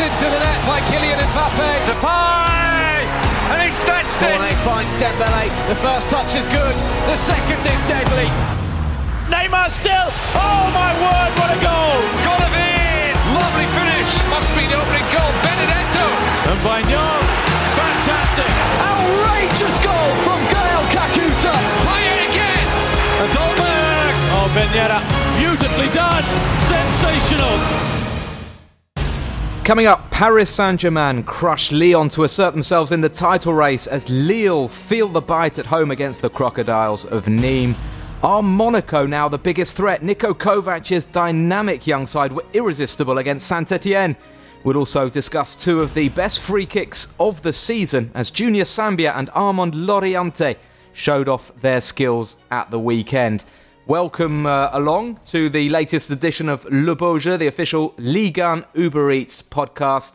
into the net by Kylian Mbappe. Depay! And he stretched it! Cornet finds Dembele. The first touch is good. The second is deadly. Neymar still. Oh my word, what a goal! Golovin! Lovely finish. Must be the opening goal. Benedetto. And Bagnon, fantastic. Outrageous goal from Gael Kakuta. Play it again. A Dolberg. Oh, Ben Yedder, beautifully done. Sensational. Coming up, Paris Saint Germain crush Lyon to assert themselves in the title race as Lille feel the bite at home against the Crocodiles of Nîmes. Are Monaco now the biggest threat? Niko Kovac's dynamic young side were irresistible against Saint Etienne. We'll also discuss two of the best free kicks of the season as Junior Sambia and Armand Laurienté showed off their skills at the weekend. Welcome uh, along to the latest edition of Le Jeu, the official Ligue 1 Uber Eats podcast.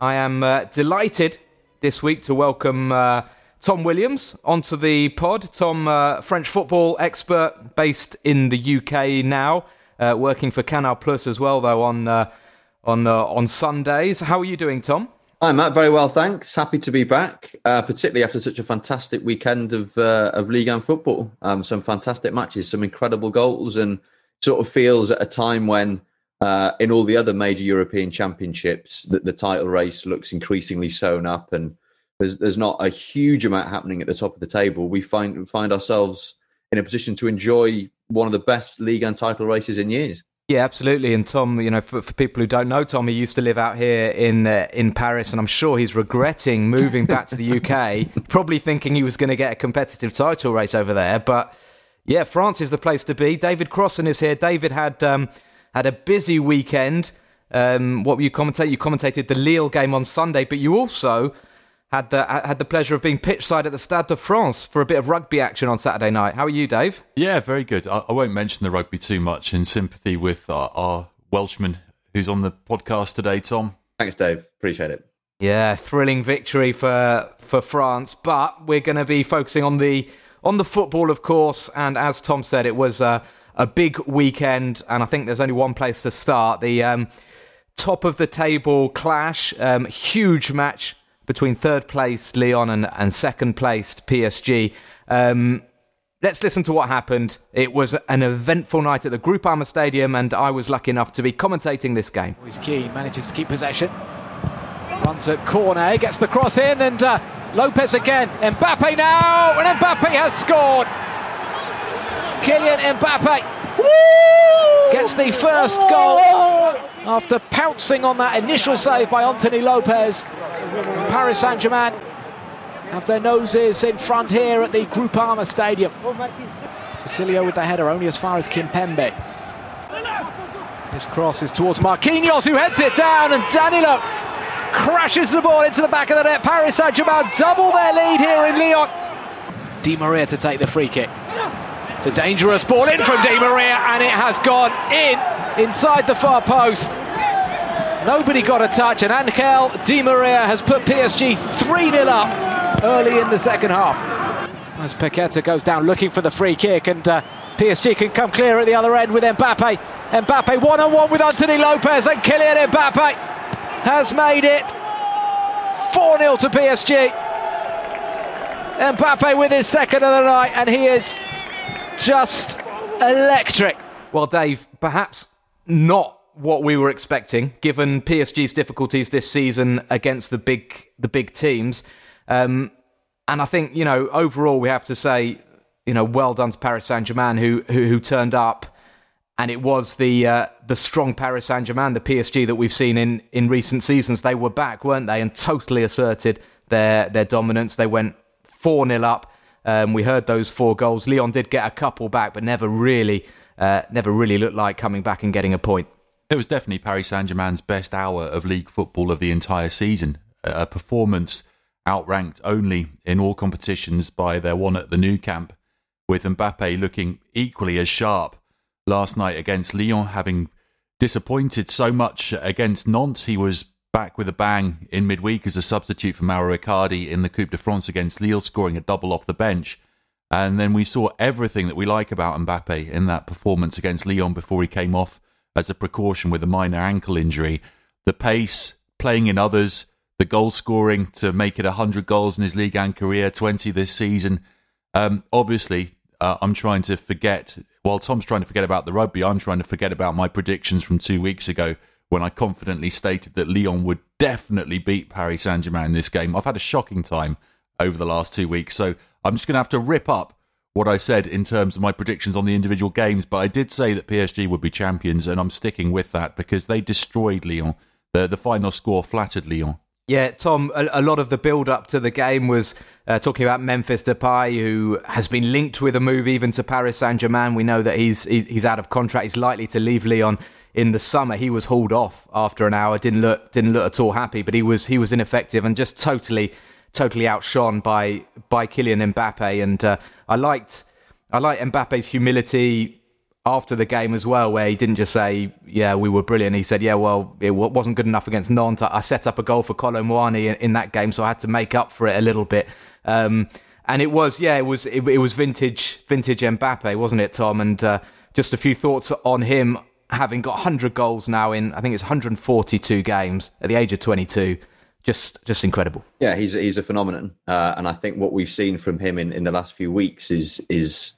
I am uh, delighted this week to welcome uh, Tom Williams onto the pod. Tom, uh, French football expert based in the UK now, uh, working for Canal Plus as well, though on uh, on on Sundays. How are you doing, Tom? Hi, Matt. Very well, thanks. Happy to be back, uh, particularly after such a fantastic weekend of uh, of Ligue 1 football. Um, some fantastic matches, some incredible goals, and sort of feels at a time when, uh, in all the other major European championships, that the title race looks increasingly sewn up, and there's there's not a huge amount happening at the top of the table. We find find ourselves in a position to enjoy one of the best league and title races in years. Yeah, absolutely. And Tom, you know, for, for people who don't know, Tom, he used to live out here in uh, in Paris, and I'm sure he's regretting moving back to the UK. probably thinking he was going to get a competitive title race over there. But yeah, France is the place to be. David Crossan is here. David had um, had a busy weekend. Um, what were you commentate? You commentated the Lille game on Sunday, but you also had the had the pleasure of being pitchside at the Stade de France for a bit of rugby action on Saturday night. How are you, Dave? Yeah, very good. I, I won't mention the rugby too much in sympathy with our, our Welshman who's on the podcast today, Tom. Thanks, Dave. Appreciate it. Yeah, thrilling victory for for France, but we're going to be focusing on the on the football, of course. And as Tom said, it was a, a big weekend, and I think there's only one place to start. The um, top of the table clash, um, huge match between third place Lyon and, and second placed PSG. Um, let's listen to what happened. It was an eventful night at the Groupama Stadium, and I was lucky enough to be commentating this game. He's key, manages to keep possession. Runs at corner, gets the cross in, and uh, Lopez again. Mbappe now, and Mbappe has scored. Kylian Mbappe gets the first goal after pouncing on that initial save by Anthony Lopez. Paris Saint-Germain have their noses in front here at the Groupama Stadium. Tacilio with the header only as far as Kimpembe. His cross is towards Marquinhos who heads it down and Danilo crashes the ball into the back of the net. Paris Saint-Germain double their lead here in Lyon. Di Maria to take the free kick. It's a dangerous ball in from Di Maria and it has gone in inside the far post. Nobody got a touch, and Angel Di Maria has put PSG 3 0 up early in the second half. As Paqueta goes down looking for the free kick, and uh, PSG can come clear at the other end with Mbappe. Mbappe one on one with Anthony Lopez, and Kylian Mbappe has made it 4 0 to PSG. Mbappe with his second of the night, and he is just electric. Well, Dave, perhaps not what we were expecting, given PSG's difficulties this season against the big the big teams. Um, and I think you know overall we have to say you know well done to Paris Saint Germain who, who who turned up, and it was the uh, the strong Paris Saint Germain, the PSG that we've seen in in recent seasons. They were back, weren't they, and totally asserted their their dominance. They went four 0 up. Um, we heard those four goals. Lyon did get a couple back, but never really, uh, never really looked like coming back and getting a point. It was definitely Paris Saint Germain's best hour of league football of the entire season. A performance outranked only in all competitions by their one at the Nou Camp, with Mbappe looking equally as sharp last night against Lyon, having disappointed so much against Nantes. He was back with a bang in midweek as a substitute for Mauro Icardi in the Coupe de France against Lille, scoring a double off the bench. And then we saw everything that we like about Mbappe in that performance against Lyon before he came off as a precaution with a minor ankle injury. The pace, playing in others, the goal scoring to make it 100 goals in his league and career, 20 this season. Um, obviously, uh, I'm trying to forget, while Tom's trying to forget about the rugby, I'm trying to forget about my predictions from two weeks ago when I confidently stated that Lyon would definitely beat Paris Saint Germain in this game. I've had a shocking time over the last two weeks, so I'm just going to have to rip up what I said in terms of my predictions on the individual games. But I did say that PSG would be champions, and I'm sticking with that because they destroyed Lyon. The, the final score flattered Lyon. Yeah, Tom, a, a, lot of the build up to the game was uh, talking about Memphis Depay, who has been linked with a move even to Paris Saint Germain. We know that he's, he's, out of contract. He's likely to leave Lyon in the summer. He was hauled off after an hour. Didn't look didn't look at all happy, but he was he was ineffective and just totally totally outshone by by Kylian Mbappe. And uh, I liked I liked Mbappe's humility after the game as well, where he didn't just say, "Yeah, we were brilliant." He said, "Yeah, well, it wasn't good enough against Nantes. I set up a goal for Muani in, in that game, so I had to make up for it a little bit." Um, and it was, yeah, it was, it, it, was vintage, vintage Mbappe, wasn't it, Tom? And uh, just a few thoughts on him having got 100 goals now in, I think it's 142 games at the age of 22 just just incredible. Yeah, he's he's a phenomenon, uh, and I think what we've seen from him in, in the last few weeks is is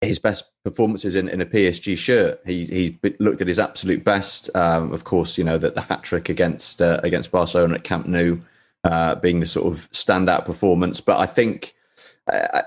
his best performances in, in a PSG shirt. He he looked at his absolute best. Um, of course, you know that the hat trick against uh, against Barcelona at Camp Nou uh, being the sort of standout performance. But I think, uh,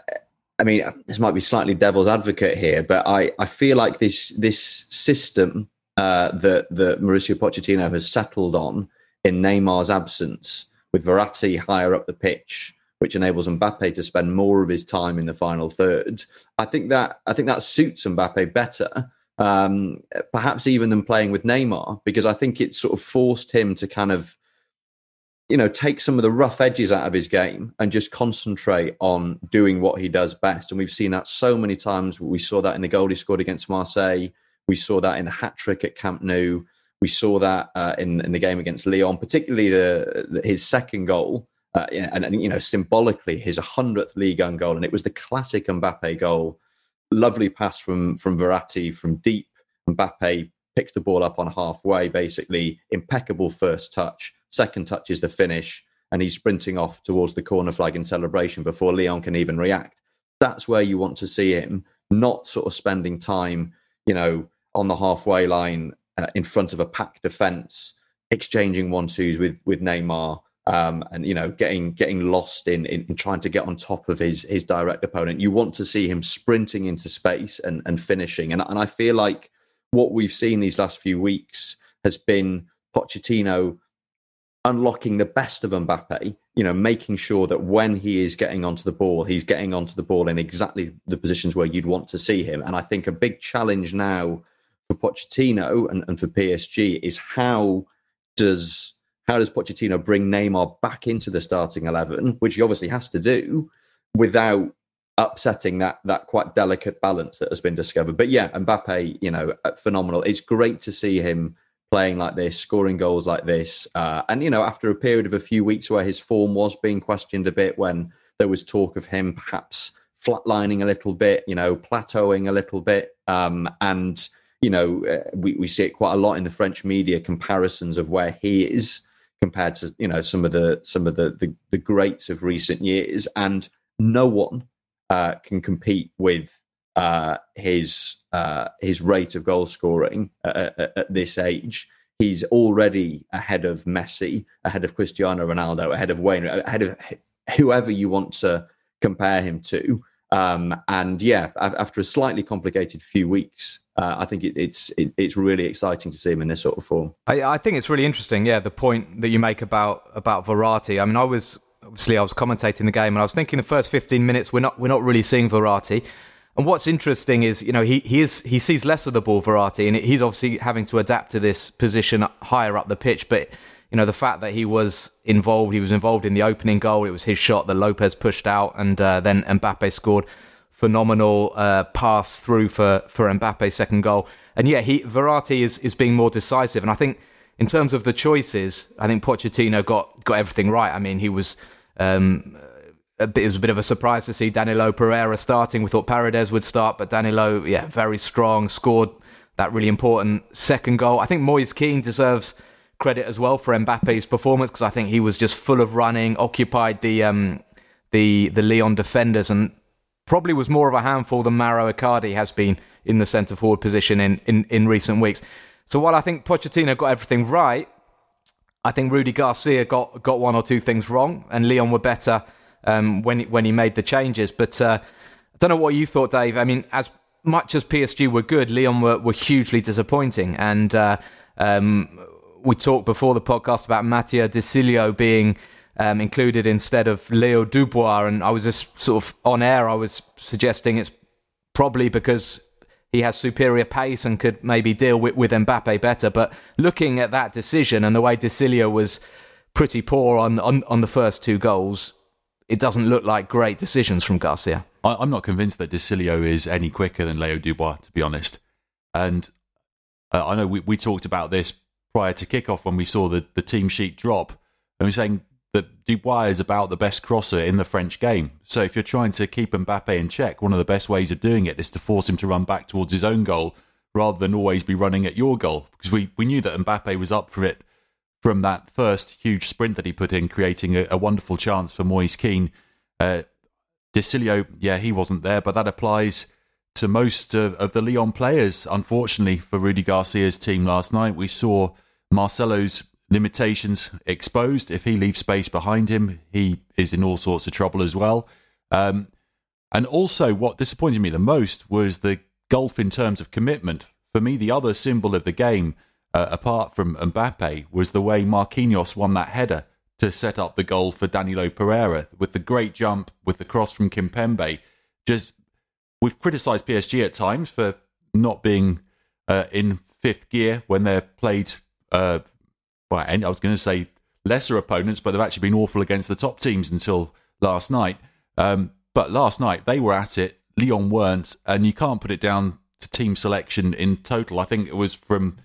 I mean, this might be slightly devil's advocate here, but I, I feel like this this system uh, that that Mauricio Pochettino has settled on in Neymar's absence, with Verratti higher up the pitch which enables Mbappe to spend more of his time in the final third. I think that I think that suits Mbappe better, um, perhaps even than playing with Neymar, because I think it sort of forced him to kind of, you know, take some of the rough edges out of his game and just concentrate on doing what he does best. And we've seen that so many times. We saw that in the goal he scored against Marseille. We saw that in the hat trick at Camp Nou. We saw that uh, in, in the game against Lyon, particularly the, the his second goal uh, and, and, you know, symbolically, his 100th league goal. And it was the classic Mbappe goal. Lovely pass from, from Verratti from deep. Mbappe picks the ball up on halfway, basically. Impeccable first touch. Second touch is the finish. And he's sprinting off towards the corner flag in celebration before Lyon can even react. That's where you want to see him, not sort of spending time, you know, on the halfway line uh, in front of a packed defence, exchanging one twos with with Neymar um, and you know getting getting lost in, in, in trying to get on top of his his direct opponent. You want to see him sprinting into space and and finishing. And and I feel like what we've seen these last few weeks has been Pochettino unlocking the best of Mbappe. You know, making sure that when he is getting onto the ball, he's getting onto the ball in exactly the positions where you'd want to see him. And I think a big challenge now for Pochettino and, and for PSG is how does how does Pochettino bring Neymar back into the starting eleven, which he obviously has to do, without upsetting that that quite delicate balance that has been discovered? But yeah, Mbappe, you know, uh, phenomenal. It's great to see him playing like this, scoring goals like this, uh, and you know, after a period of a few weeks where his form was being questioned a bit, when there was talk of him perhaps flatlining a little bit, you know, plateauing a little bit, um, and you know, uh, we, we see it quite a lot in the French media comparisons of where he is compared to you know some of the some of the the, the greats of recent years, and no one uh, can compete with uh, his uh, his rate of goal scoring at, at, at, this age. He's already ahead of Messi, ahead of Cristiano Ronaldo, ahead of Wayne, ahead of whoever you want to compare him to. Um, and yeah, after a slightly complicated few weeks, uh, I think it, it's it, it's really exciting to see him in this sort of form. I, I, think it's really interesting. Yeah, the point that you make about about Verratti. I mean, I was obviously I was commentating the game, and I was thinking the first fifteen minutes we're not we're not really seeing Verratti. And what's interesting is, you know, he he is he sees less of the ball, Verratti, and he's obviously having to adapt to this position higher up the pitch. But you know, the fact that he was involved, he was involved in the opening goal. It was his shot that Lopez pushed out, and uh, then Mbappe scored phenomenal uh, pass through for for Mbappe's second goal. And yeah, he Verratti is is being more decisive. And I think in terms of the choices, I think Pochettino got got everything right. I mean, he was. Um, a bit, it was a bit of a surprise to see Danilo Pereira starting. We thought Paredes would start, but Danilo, yeah, very strong, scored that really important second goal. I think Moise Kean deserves credit as well for Mbappe's performance because I think he was just full of running, occupied the um, the the Lyon defenders, and probably was more of a handful than Mauro Icardi has been in the centre forward position in, in, in recent weeks. So while I think Pochettino got everything right, I think Rudy Garcia got got one or two things wrong, and Lyon were better um, when when he made the changes. But uh, I don't know what you thought, Dave. I mean, as much as PSG were good, Lyon were, were hugely disappointing, and uh, um, we talked before the podcast about Mattia De Sciglio being um, included instead of Leo Dubois, and I was just sort of on air. I was suggesting it's probably because he has superior pace and could maybe deal with, with Mbappe better. But looking at that decision and the way De Sciglio was pretty poor on, on, on the first two goals, it doesn't look like great decisions from Garcia. I, am not convinced that De Sciglio is any quicker than Leo Dubois, to be honest. And uh, I know we, we talked about this prior to kickoff when we saw the, the team sheet drop. And we're saying that Dubois is about the best crosser in the French game. So if you're trying to keep Mbappe in check, one of the best ways of doing it is to force him to run back towards his own goal rather than always be running at your goal. Because we, we knew that Mbappe was up for it from that first huge sprint that he put in, creating a, a wonderful chance for Moise Kean. Uh, yeah, he wasn't there, but that applies to most of, of the Lyon players. Unfortunately for Rudy Garcia's team last night, we saw Marcelo's limitations exposed. If he leaves space behind him, he is in all sorts of trouble as well. Um, and also, what disappointed me the most was the gulf in terms of commitment. For me, the other symbol of the game, uh, apart from Mbappe, was the way Marquinhos won that header to set up the goal for Danilo Pereira with the great jump, with the cross from Kimpembe. Just we've criticised PSG at times for not being uh, in fifth gear when they're played uh, well, I was going to say lesser opponents, but they've actually been awful against the top teams until last night. Um, but last night they were at it. Lyon weren't, and you can't put it down to team selection in total. I think it was from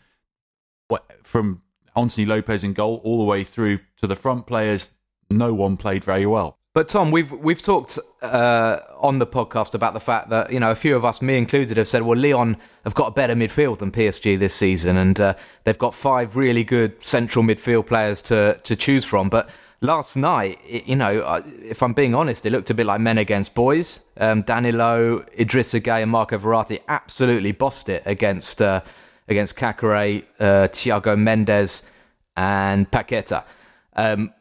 what from Anthony Lopez in goal all the way through to the front players. No one played very well. But Tom, we've we've talked uh, on the podcast about the fact that you know a few of us, me included, have said, well, Lyon have got a better midfield than PSG this season, and uh, they've got five really good central midfield players to to choose from. But last night, you know, if I'm being honest, it looked a bit like men against boys. Um, Danilo, Idrissa Gueye, and Marco Verratti absolutely bossed it against uh, against Caqueret, uh, Thiago Mendes, and Paqueta. Um,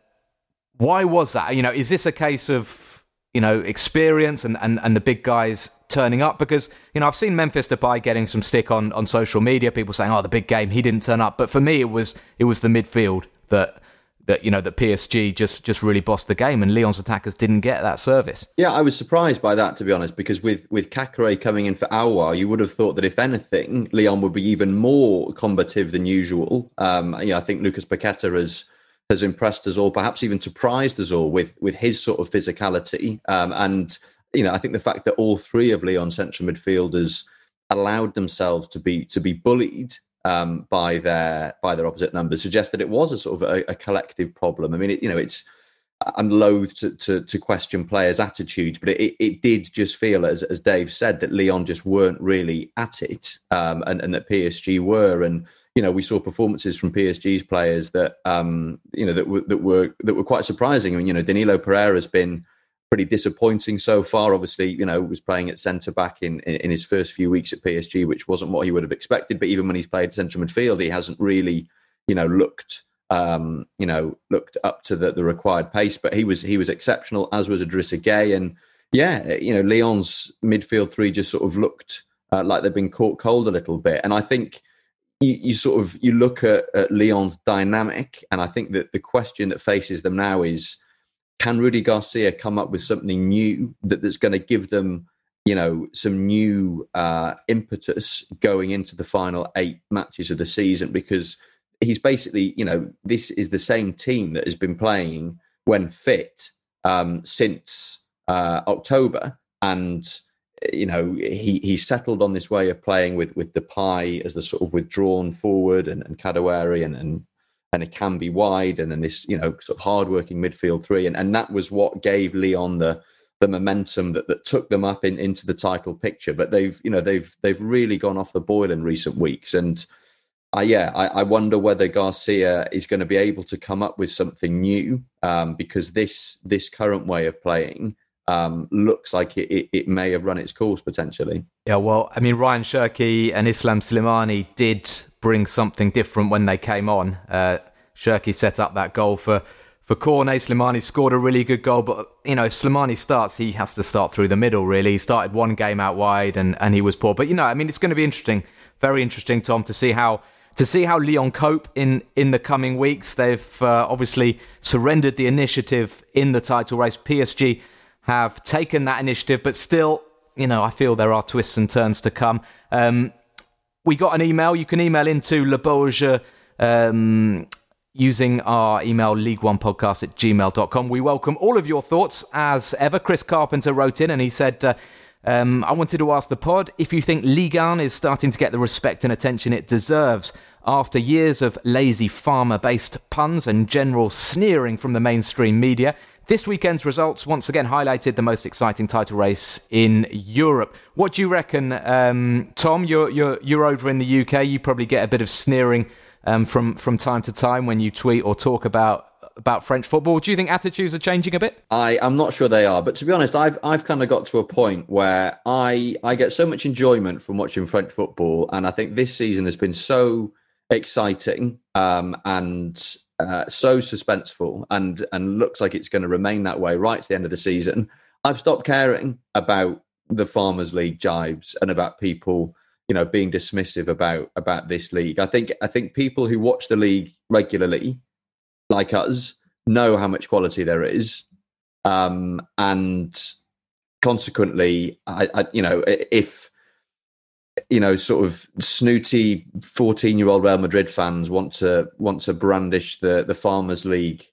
why was that? You know, is this a case of, you know, experience and, and, and the big guys turning up? Because, you know, I've seen Memphis Depay getting some stick on, on social media, people saying, oh, the big game, he didn't turn up. But for me, it was it was the midfield that that you know that PSG just just really bossed the game, and Lyon's attackers didn't get that service. Yeah, I was surprised by that to be honest, because with with Caqueret coming in for Aouar, you would have thought that if anything, Lyon would be even more combative than usual. Um, yeah, I think Lucas Paqueta has has impressed us all, perhaps even surprised us all with with his sort of physicality. Um, and you know, I think the fact that all three of Lyon's central midfielders allowed themselves to be to be bullied um, by their by their opposite numbers suggests that it was a sort of a, a collective problem. I mean, it, you know, it's I'm loath to, to, to question players' attitudes, but it, it did just feel, as, as Dave said, that Leon just weren't really at it, um, and, and that PSG were. And you know, we saw performances from PSG's players that um, you know that were that were that were quite surprising. I mean, you know, Danilo Pereira has been pretty disappointing so far. Obviously, you know, was playing at centre back in, in, in his first few weeks at PSG, which wasn't what he would have expected. But even when he's played central midfield, he hasn't really, you know, looked um, you know, looked up to the, the required pace. But he was he was exceptional, as was Idrissa Gueye, And yeah, you know, Lyon's midfield three just sort of looked uh, like they've been caught cold a little bit. And I think you, you sort of you look at, at Lyon's dynamic, and I think that the question that faces them now is can Rudy Garcia come up with something new that, that's going to give them, you know, some new uh, impetus going into the final eight matches of the season? Because he's basically, you know, this is the same team that has been playing when fit um, since uh, October, and you know, he he settled on this way of playing with with Depay as the sort of withdrawn forward and, and Kadewere and, and and it can be wide and then this, you know, sort of hardworking midfield three. And and that was what gave Lyon the the momentum that, that took them up in, into the title picture. But they've, you know, they've they've really gone off the boil in recent weeks. And uh, yeah, I, I, wonder whether Garcia is going to be able to come up with something new um, because this this current way of playing um, looks like it, it, it, may have run its course potentially. Yeah, well, I mean, Ryan Cherki and Islam Slimani did bring something different when they came on. Uh, Cherki set up that goal for for Cornet. Slimani scored a really good goal, but you know, if Slimani starts, he has to start through the middle. Really, he started one game out wide, and and he was poor. But you know, I mean, it's going to be interesting, very interesting, Tom, to see how to see how Lyon cope in in the coming weeks. They've uh, obviously surrendered the initiative in the title race. PSG have taken that initiative, but still, you know, I feel there are twists and turns to come. Um, we got an email. You can email into Le Bourge, um, using our email league one podcast at gmail.com. We welcome all of your thoughts as ever. Chris Carpenter wrote in and he said, uh, um, I wanted to ask the pod if you think Ligue 1 is starting to get the respect and attention it deserves after years of lazy farmer based puns and general sneering from the mainstream media. This weekend's results once again highlighted the most exciting title race in Europe. What do you reckon, um, Tom? You're, you're, you're over in the UK. You probably get a bit of sneering um, from, from time to time when you tweet or talk about about French football. Do you think attitudes are changing a bit? I, I'm not sure they are, but to be honest, I've I've kind of got to a point where I I get so much enjoyment from watching French football, and I think this season has been so exciting um, and uh, so suspenseful, and and looks like it's going to remain that way right to the end of the season. I've stopped caring about the Farmers League jibes and about people you know being dismissive about about this league. I think I think people who watch the league regularly like us know how much quality there is, um, and consequently, I, I, you know, if you know, sort of snooty fourteen-year-old Real Madrid fans want to want to brandish the the Farmers League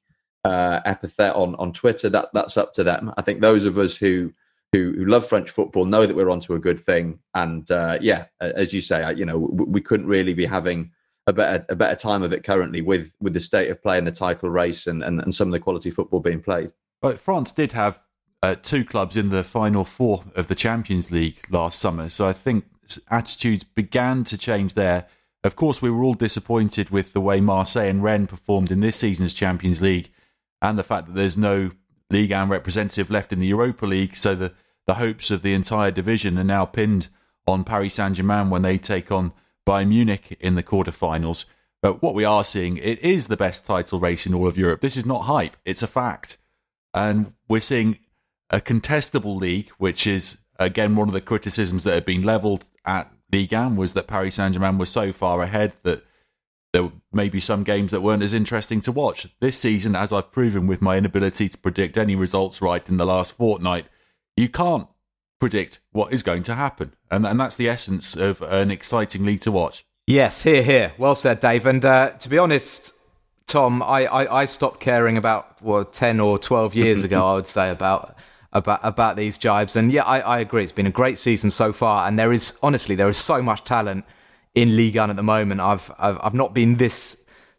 uh, epithet on on Twitter, that that's up to them. I think those of us who who, who love French football know that we're onto a good thing, and uh, yeah, as you say, you know, we, we couldn't really be having a better a better time of it currently with with the state of play in the title race and, and, and some of the quality football being played. But France did have uh, two clubs in the final four of the Champions League last summer, so I think attitudes began to change there. Of course, we were all disappointed with the way Marseille and Rennes performed in this season's Champions League, and the fact that there's no league and representative left in the Europa League, so the the hopes of the entire division are now pinned on Paris Saint Germain when they take on Bayern Munich in the quarterfinals. But what we are seeing, it is the best title race in all of Europe. This is not hype; it's a fact, and we're seeing a contestable league, which is again one of the criticisms that had been levelled at Ligue 1 was that Paris Saint Germain was so far ahead that there may be some games that weren't as interesting to watch. This season, as I've proven with my inability to predict any results right in the last fortnight, you can't predict what is going to happen. And, and that's the essence of an exciting league to watch. Yes, here, here. Well said, Dave. And uh, to be honest, Tom, I, I, I, stopped caring about well, ten or twelve years ago. I would say about about about these jibes. And yeah, I, I agree. It's been a great season so far, and there is honestly there is so much talent in League 1 at the moment. I've I've, I've not been this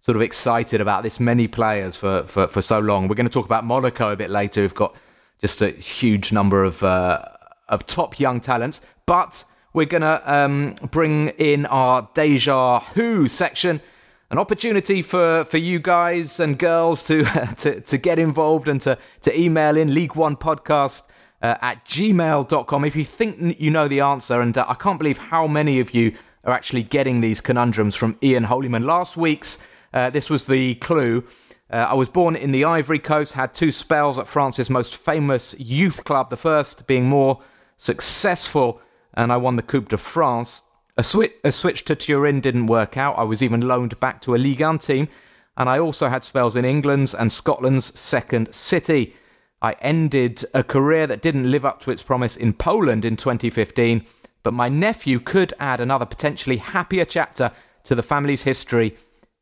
sort of excited about this many players for, for, for so long. We're going to talk about Monaco a bit later. We've got just a huge number of uh, of top young talents. But we're going to um, bring in our Deja Who section, an opportunity for, for you guys and girls to, to, to get involved and to, to email in League One podcast. Uh, at gmail.com if you think you know the answer. And uh, I can't believe how many of you are actually getting these conundrums from Ian Holyman. Last week's, uh, this was the clue. Uh, I was born in the Ivory Coast, had two spells at France's most famous youth club, the first being more successful, and I won the Coupe de France. A, swi- a switch to Turin didn't work out. I was even loaned back to a Ligue 1 team, and I also had spells in England's and Scotland's second city. I ended a career that didn't live up to its promise in Poland in 2015, but my nephew could add another potentially happier chapter to the family's history.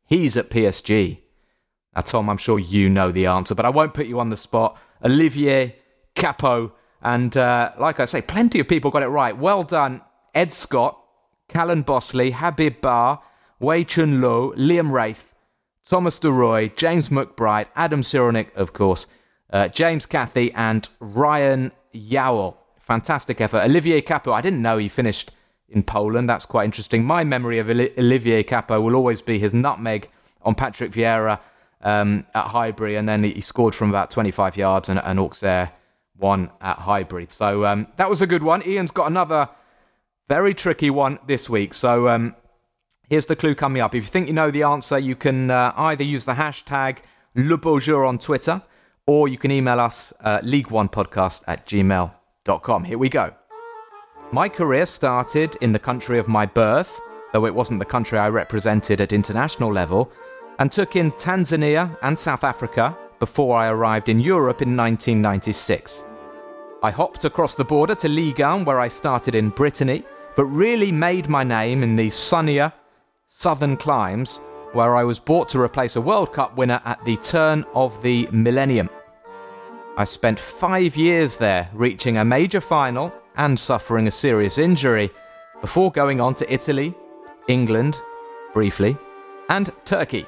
He's at PSG. Now, Tom, I'm sure you know the answer, but I won't put you on the spot. Olivier Kapo. and uh, like I say, plenty of people got it right. Well done, Ed Scott, Callan Bosley, Habib Bar, Wei Chun Lo, Liam Wraith, Thomas DeRoy, James McBride, Adam Cyronic, of course, uh, James Cathy, and Ryan Yowell. Fantastic effort. Olivier Kapo, I didn't know he finished in Poland. That's quite interesting. My memory of Olivier Kapo will always be his nutmeg on Patrick Vieira um, at Highbury, and then he scored from about 25 yards, and, and Auxerre won at Highbury. So um, that was a good one. Ian's got another very tricky one this week. So um, here's the clue coming up. If you think you know the answer, you can uh, either use the hashtag Le on Twitter, or you can email us uh, league1podcast at gmail.com. Here we go. My career started in the country of my birth, though it wasn't the country I represented at international level, and took in Tanzania and South Africa before I arrived in Europe in 1996. I hopped across the border to Ligue 1, where I started in Brittany, but really made my name in the sunnier southern climes, where I was bought to replace a World Cup winner at the turn of the millennium. I spent five years there, reaching a major final and suffering a serious injury, before going on to Italy, England, briefly, and Turkey.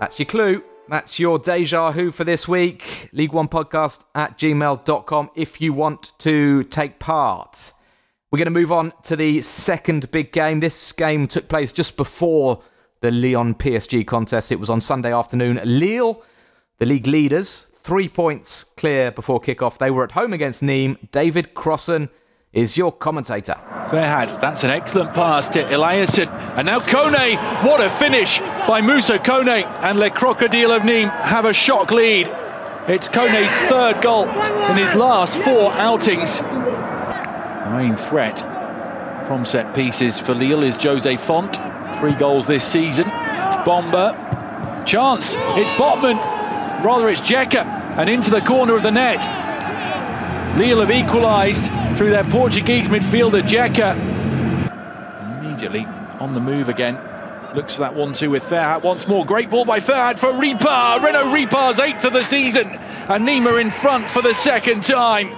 That's your clue. That's your deja vu for this week. League One Podcast at gmail.com if you want to take part. We're going to move on to the second big game. This game took place just before the Lyon PSG contest. It was on Sunday afternoon. Lille, the league leaders, three points clear before kickoff. They were at home against Nîmes. David Crossan is your commentator. Ferhat, that's an excellent pass to Eliasson. And now Kone, what a finish by Moussa Kone. And Le Crocodile of Nîmes have a shock lead. It's Kone's third goal in his last four outings. Main threat from set pieces for Lille is Jose Fonte. Three goals this season. It's Bomber. Chance. It's Botman. Rather, it's Xeka. And into the corner of the net. Lille have equalised through their Portuguese midfielder, Xeka. Immediately on the move again. Looks for that 1-2 with Ferhat once more. Great ball by Ferhat for Ripart. Renaud Ripart's eighth of the season. And Nîmes in front for the second time.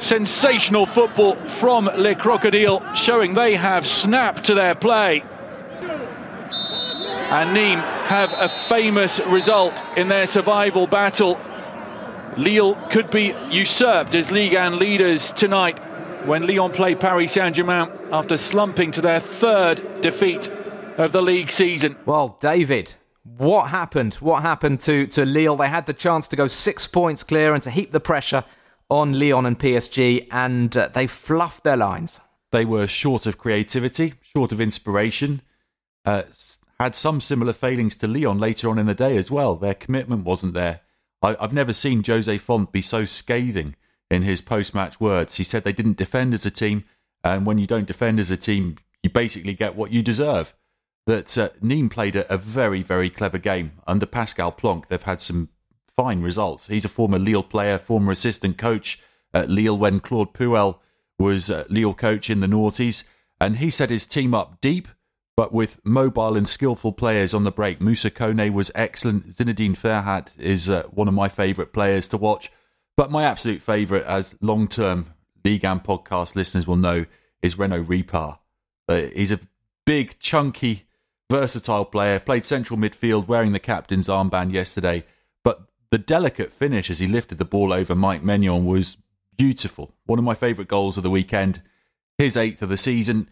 Sensational football from Le Crocodile, showing they have snapped to their play. And Nîmes have a famous result in their survival battle Lille could be usurped as Ligue 1 leaders tonight when Lyon play Paris Saint-Germain after slumping to their third defeat of the league season. Well, David, what happened? What happened to, to Lille? They had the chance to go six points clear and to heap the pressure on Lyon and PSG, and uh, they fluffed their lines. They were short of creativity, short of inspiration, uh, had some similar failings to Lyon later on in the day as well. Their commitment wasn't there. I, have never seen Jose Fonte be so scathing in his post match words. He said they didn't defend as a team, and when you don't defend as a team, you basically get what you deserve. That uh, played a, a, very, very clever game. Under Pascal Plancque. they've had some fine results. He's a former Lille player, former assistant coach at Lille when Claude Puel was uh, Lille coach in the noughties. And he set his team up deep but with mobile and skillful players on the break. Moussa Kone was excellent. Zinedine Ferhat is uh, one of my favourite players to watch. But my absolute favourite, as long term Ligue 1 podcast listeners will know, is Renaud Ripart. Uh, he's a big, chunky, versatile player, played central midfield wearing the captain's armband yesterday. The delicate finish as he lifted the ball over Mike Maignan was beautiful. One of my favourite goals of the weekend, his eighth of the season.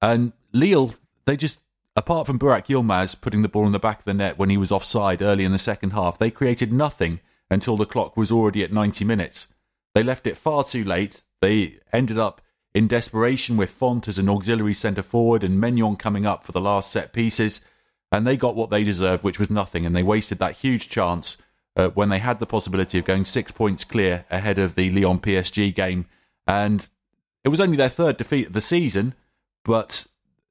And Lille they just apart from Burak Yilmaz putting the ball in the back of the net when he was offside early in the second half, they created nothing until the clock was already at 90 minutes. They left it far too late. They ended up in desperation with Fonte as an auxiliary centre forward and Maignan coming up for the last set pieces, and they got what they deserved, which was nothing, and they wasted that huge chance uh, when they had the possibility of going six points clear ahead of the Lyon PSG game. And it was only their third defeat of the season, but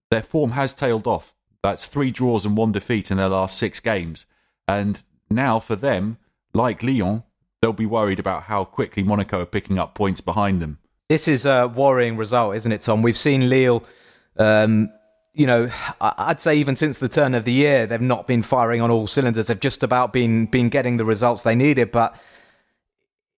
their form has tailed off. That's three draws and one defeat in their last six games. And now for them, like Lyon, they'll be worried about how quickly Monaco are picking up points behind them. This is a worrying result, isn't it, Tom? We've seen Lille, um, you know, I'd say even since the turn of the year, they've not been firing on all cylinders. They've just about been been getting the results they needed. But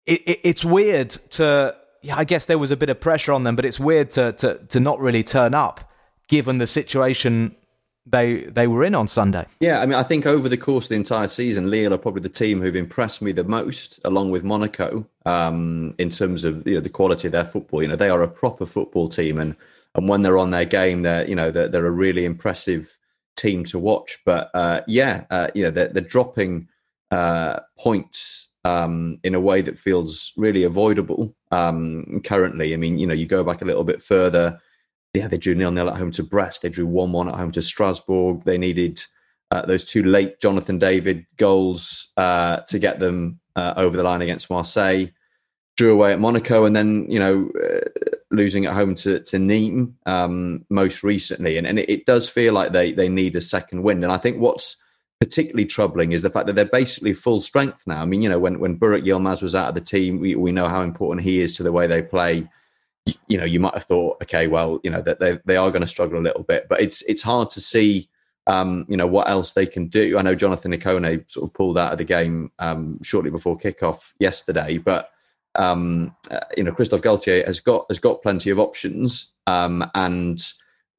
it, it, it's weird to, yeah, I guess there was a bit of pressure on them, but it's weird to to to not really turn up given the situation they they were in on Sunday. Yeah, I mean, I think over the course of the entire season, Lille are probably the team who've impressed me the most, along with Monaco, um, in terms of you know the quality of their football. You know, they are a proper football team, and and when they're on their game, they're you know they're, they're a really impressive team to watch. But uh, yeah, uh, you know they're, they're dropping uh, points um, in a way that feels really avoidable um, currently. I mean, you know, you go back a little bit further yeah, they drew nil nil at home to Brest. They drew one one at home to Strasbourg. They needed uh, those two late Jonathan David goals uh, to get them uh, over the line against Marseille. Drew away at Monaco, and then you know uh, losing at home to to Nîmes um, most recently. And, and it, it, does feel like they they need a second win. And I think what's particularly troubling is the fact that they're basically full strength now. I mean, you know, when when Burak Yilmaz was out of the team, we, we know how important he is to the way they play you know, you might have thought, okay, well, you know, that they they are going to struggle a little bit, but it's it's hard to see, um, you know, what else they can do. I know Jonathan Ikone sort of pulled out of the game um, shortly before kickoff yesterday, but um, uh, you know, Christophe Galtier has got has got plenty of options um, and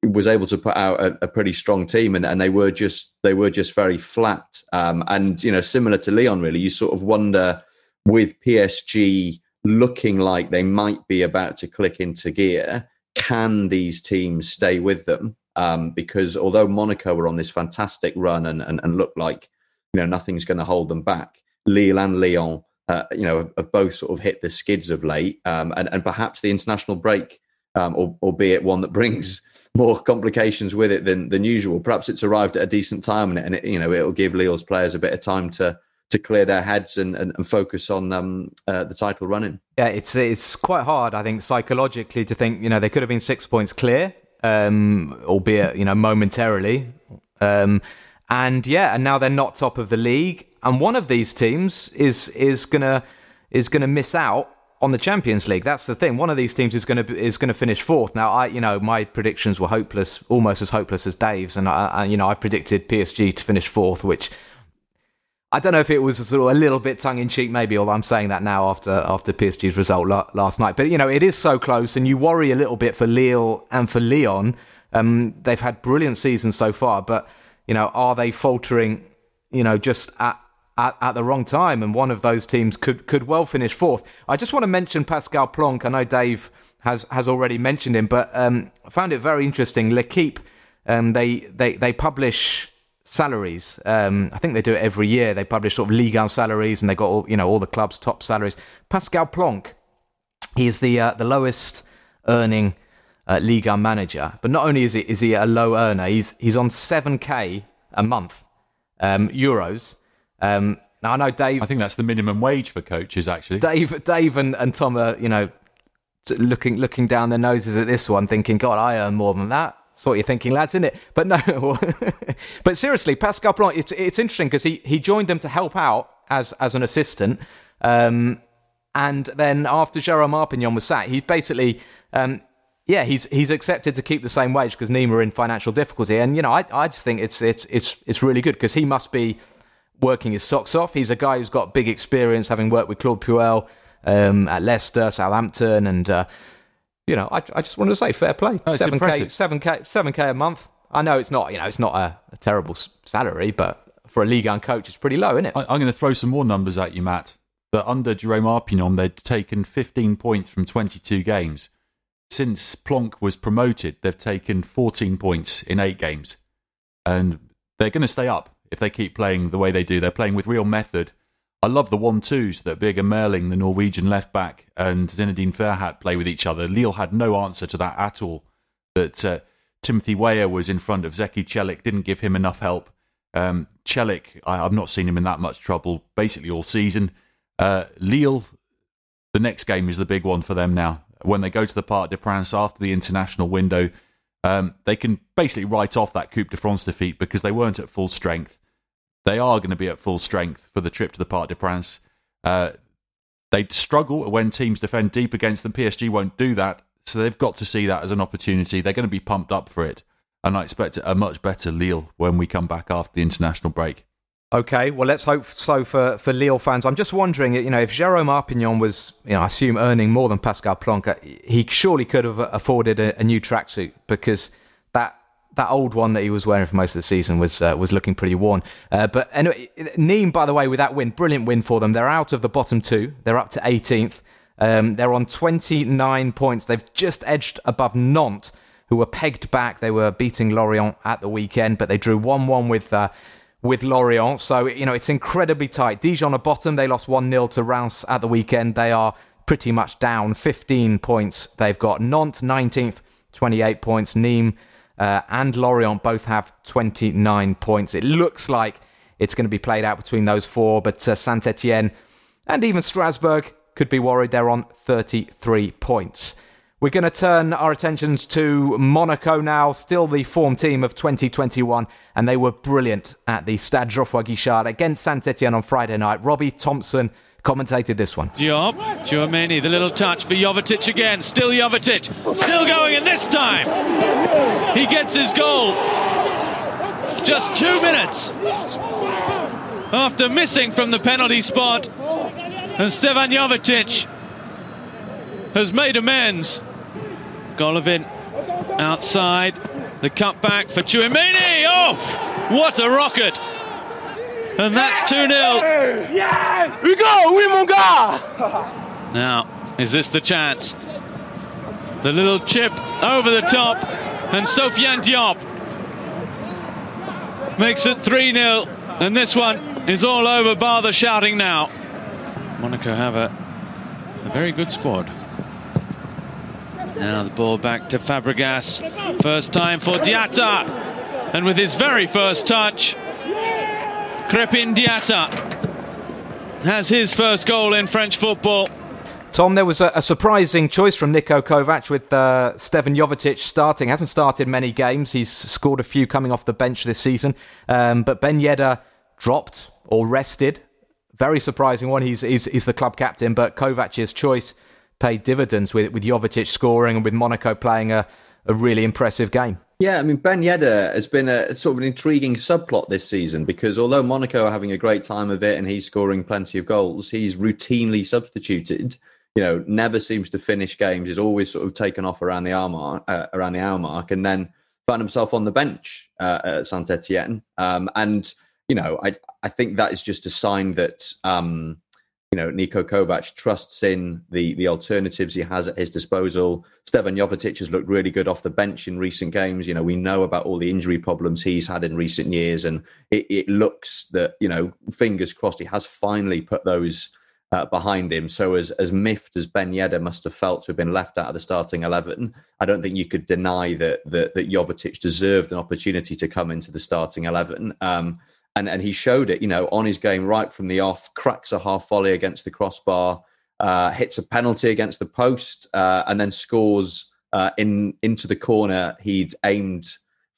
was able to put out a, a pretty strong team, and, and, they were just they were just very flat. Um, and you know, similar to Lyon really, you sort of wonder with PSG looking like they might be about to click into gear, can these teams stay with them? Um, because although Monaco were on this fantastic run and, and, and look like you know nothing's going to hold them back, Lille and Lyon, uh, you know, have, both sort of hit the skids of late, um, and, and perhaps the international break, um, or, albeit one that brings more complications with it than than usual. Perhaps it's arrived at a decent time, and, it, and it, you know it'll give Lille's players a bit of time to to clear their heads and, and, and focus on um, uh, the title running. Yeah, it's it's quite hard, I think, psychologically to think you know they could have been six points clear, um, albeit you know momentarily, um, and yeah, and now they're not top of the league, and one of these teams is is gonna is gonna miss out on the Champions League. That's the thing. One of these teams is going to is going to finish fourth. Now, I you know my predictions were hopeless, almost as hopeless as Dave's, and I, I you know I've predicted PSG to finish fourth, which I don't know if it was sort of a little bit tongue in cheek, maybe. Although I'm saying that now after after PSG's result la- last night, but you know it is so close, and you worry a little bit for Lille and for Lyon. Um, they've had brilliant seasons so far, but you know, are they faltering? You know, just at, at, at the wrong time, and one of those teams could could well finish fourth. I just want to mention Pascal Plancque. I know Dave has has already mentioned him, but um, I found it very interesting. L'Equipe, um, they they they publish salaries. Um, I think they do it every year. They publish sort of Ligue 1 salaries, and they got all you know all the clubs' top salaries. Pascal Plancque, is the uh, the lowest earning uh, Ligue 1 manager. But not only is he is he a low earner, he's he's on seven k a month um, euros. Um, now I know Dave. I think that's the minimum wage for coaches. Actually, Dave, Dave, and, and Tom are you know looking looking down their noses at this one, thinking, God, I earn more than that. That's what you're thinking, lads, isn't it? But no, but seriously, Pascal Plancque, it's, it's interesting because he, he joined them to help out as, as an assistant. Um, and then after Jerome Arpinon was sacked, he's basically, um, yeah, he's he's accepted to keep the same wage because Nîmes are in financial difficulty. And, you know, I, I just think it's, it's, it's, it's really good because he must be working his socks off. He's a guy who's got big experience having worked with Claude Puel um, at Leicester, Southampton, and uh, you know, I, I just wanted to say fair play. Oh, seven k, seven k, seven k a month. I know it's not, you know, it's not a, a terrible salary, but for a league coach, it's pretty low, isn't it? I, am going to throw some more numbers at you, Matt. That under Jerome Arpinon, they'd taken 15 points from 22 games. Since Plancque was promoted, they've taken 14 points in eight games, and they're going to stay up if they keep playing the way they do. They're playing with real method I love the one twos that Birger Meling, the Norwegian left back, and Zinedine Ferhat play with each other. Lille had no answer to that at all. That uh, Timothy Weah was in front of Zeki Celik, didn't give him enough help. Um, Celik, I, have not seen him in that much trouble basically all season. Uh, Lille, the next game is the big one for them now. When they go to the Parc des Princes after the international window, um, they can basically write off that Coupe de France defeat because they weren't at full strength. They are going to be at full strength for the trip to the Parc des Princes. Uh, they struggle when teams defend deep against them. PSG won't do that, so they've got to see that as an opportunity. They're going to be pumped up for it, and I expect a much better Lille when we come back after the international break. Okay, well, let's hope so for, for Lille fans. I'm just wondering, you know, if Jerome Arpinon was, you know, I assume earning more than Pascal Plancque, he surely could have afforded a, a new tracksuit because that that old one that he was wearing for most of the season was uh, was looking pretty worn. Uh, but anyway, Nîmes, by the way, with that win, brilliant win for them. They're out of the bottom two. They're up to 18th. Um, they're on 29 points. They've just edged above Nantes, who were pegged back. They were beating Lorient at the weekend, but they drew 1-1 with. Uh, with Lorient. So, you know, it's incredibly tight. Dijon are bottom. They lost 1 0 to Reims at the weekend. They are pretty much down 15 points. They've got Nantes 19th, 28 points. Nîmes uh, and Lorient both have 29 points. It looks like it's going to be played out between those four, but uh, Saint Etienne and even Strasbourg could be worried. They're on 33 points. We're going to turn our attentions to Monaco now, still the form team of 2021, and they were brilliant at the Stade Geoffroy Guichard against Saint Etienne on Friday night. Robbie Thompson commentated this one. Diop, Tchouameni, the little touch for Jovetic again. Still Jovetic, still going, and this time he gets his goal. Just two minutes after missing from the penalty spot, and Stevan Jovetic has made amends. Golovin outside, the cutback for Tchouameni. Oh, what a rocket! And that's 2 0. Yes! Hugo, oui, mon gars! Now, is this the chance? The little chip over the top, and Sofiane Diop makes it 3 0. And this one is all over, bar the shouting now. Monaco have a, a very good squad. Now the ball back to Fabregas. First time for Diatta. And with his very first touch, Crépin Diatta has his first goal in French football. Tom, there was a, a surprising choice from Niko Kovac with uh, Stevan Jovetic starting. Hasn't started many games. He's scored a few coming off the bench this season. Um, but Ben Yedder dropped or rested. Very surprising one. He's, he's, he's the club captain, but Kovac's choice paid dividends with, with Jovetic scoring and with Monaco playing a, a really impressive game. Yeah, I mean, Ben Yedder has been a sort of an intriguing subplot this season because although Monaco are having a great time of it and he's scoring plenty of goals, he's routinely substituted. You know, never seems to finish games. Is always sort of taken off around the hour mark, uh, around the hour mark, and then found himself on the bench uh, at Saint Etienne. Um, and you know, I I think that is just a sign that um, you know, Niko Kovac trusts in the the alternatives he has at his disposal. Stevan Jovetic has looked really good off the bench in recent games. You know, we know about all the injury problems he's had in recent years, and it, it looks that you know, fingers crossed, he has finally put those uh, behind him. So as as miffed as Ben Yedder must have felt to have been left out of the starting eleven, I don't think you could deny that that, that Jovetic deserved an opportunity to come into the starting eleven. Um, and and he showed it, you know, on his game right from the off. Cracks a half volley against the crossbar, uh, hits a penalty against the post, uh, and then scores uh, in into the corner he'd aimed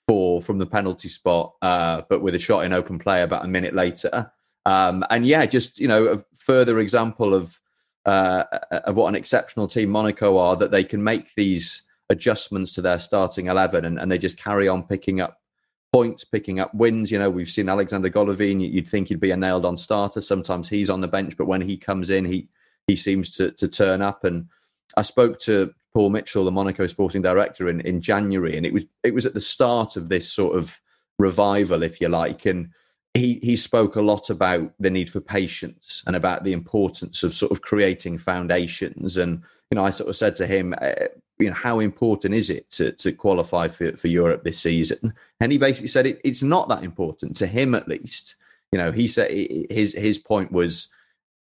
for from the penalty spot, uh, but with a shot in open play about a minute later. Um, and yeah, just you know, a further example of uh, of what an exceptional team Monaco are that they can make these adjustments to their starting eleven, and, and they just carry on picking up points, picking up wins. You know, we've seen Alexander Golovin. You'd think he'd be a nailed on starter. Sometimes he's on the bench, but when he comes in, he he seems to to turn up. And I spoke to Paul Mitchell, the Monaco sporting director, in in January, and it was it was at the start of this sort of revival, if you like, and. He, he spoke a lot about the need for patience and about the importance of sort of creating foundations. And, you know, I sort of said to him, uh, you know, how important is it to, to qualify for, for Europe this season? And he basically said it, it's not that important to him, at least. You know, he said his his point was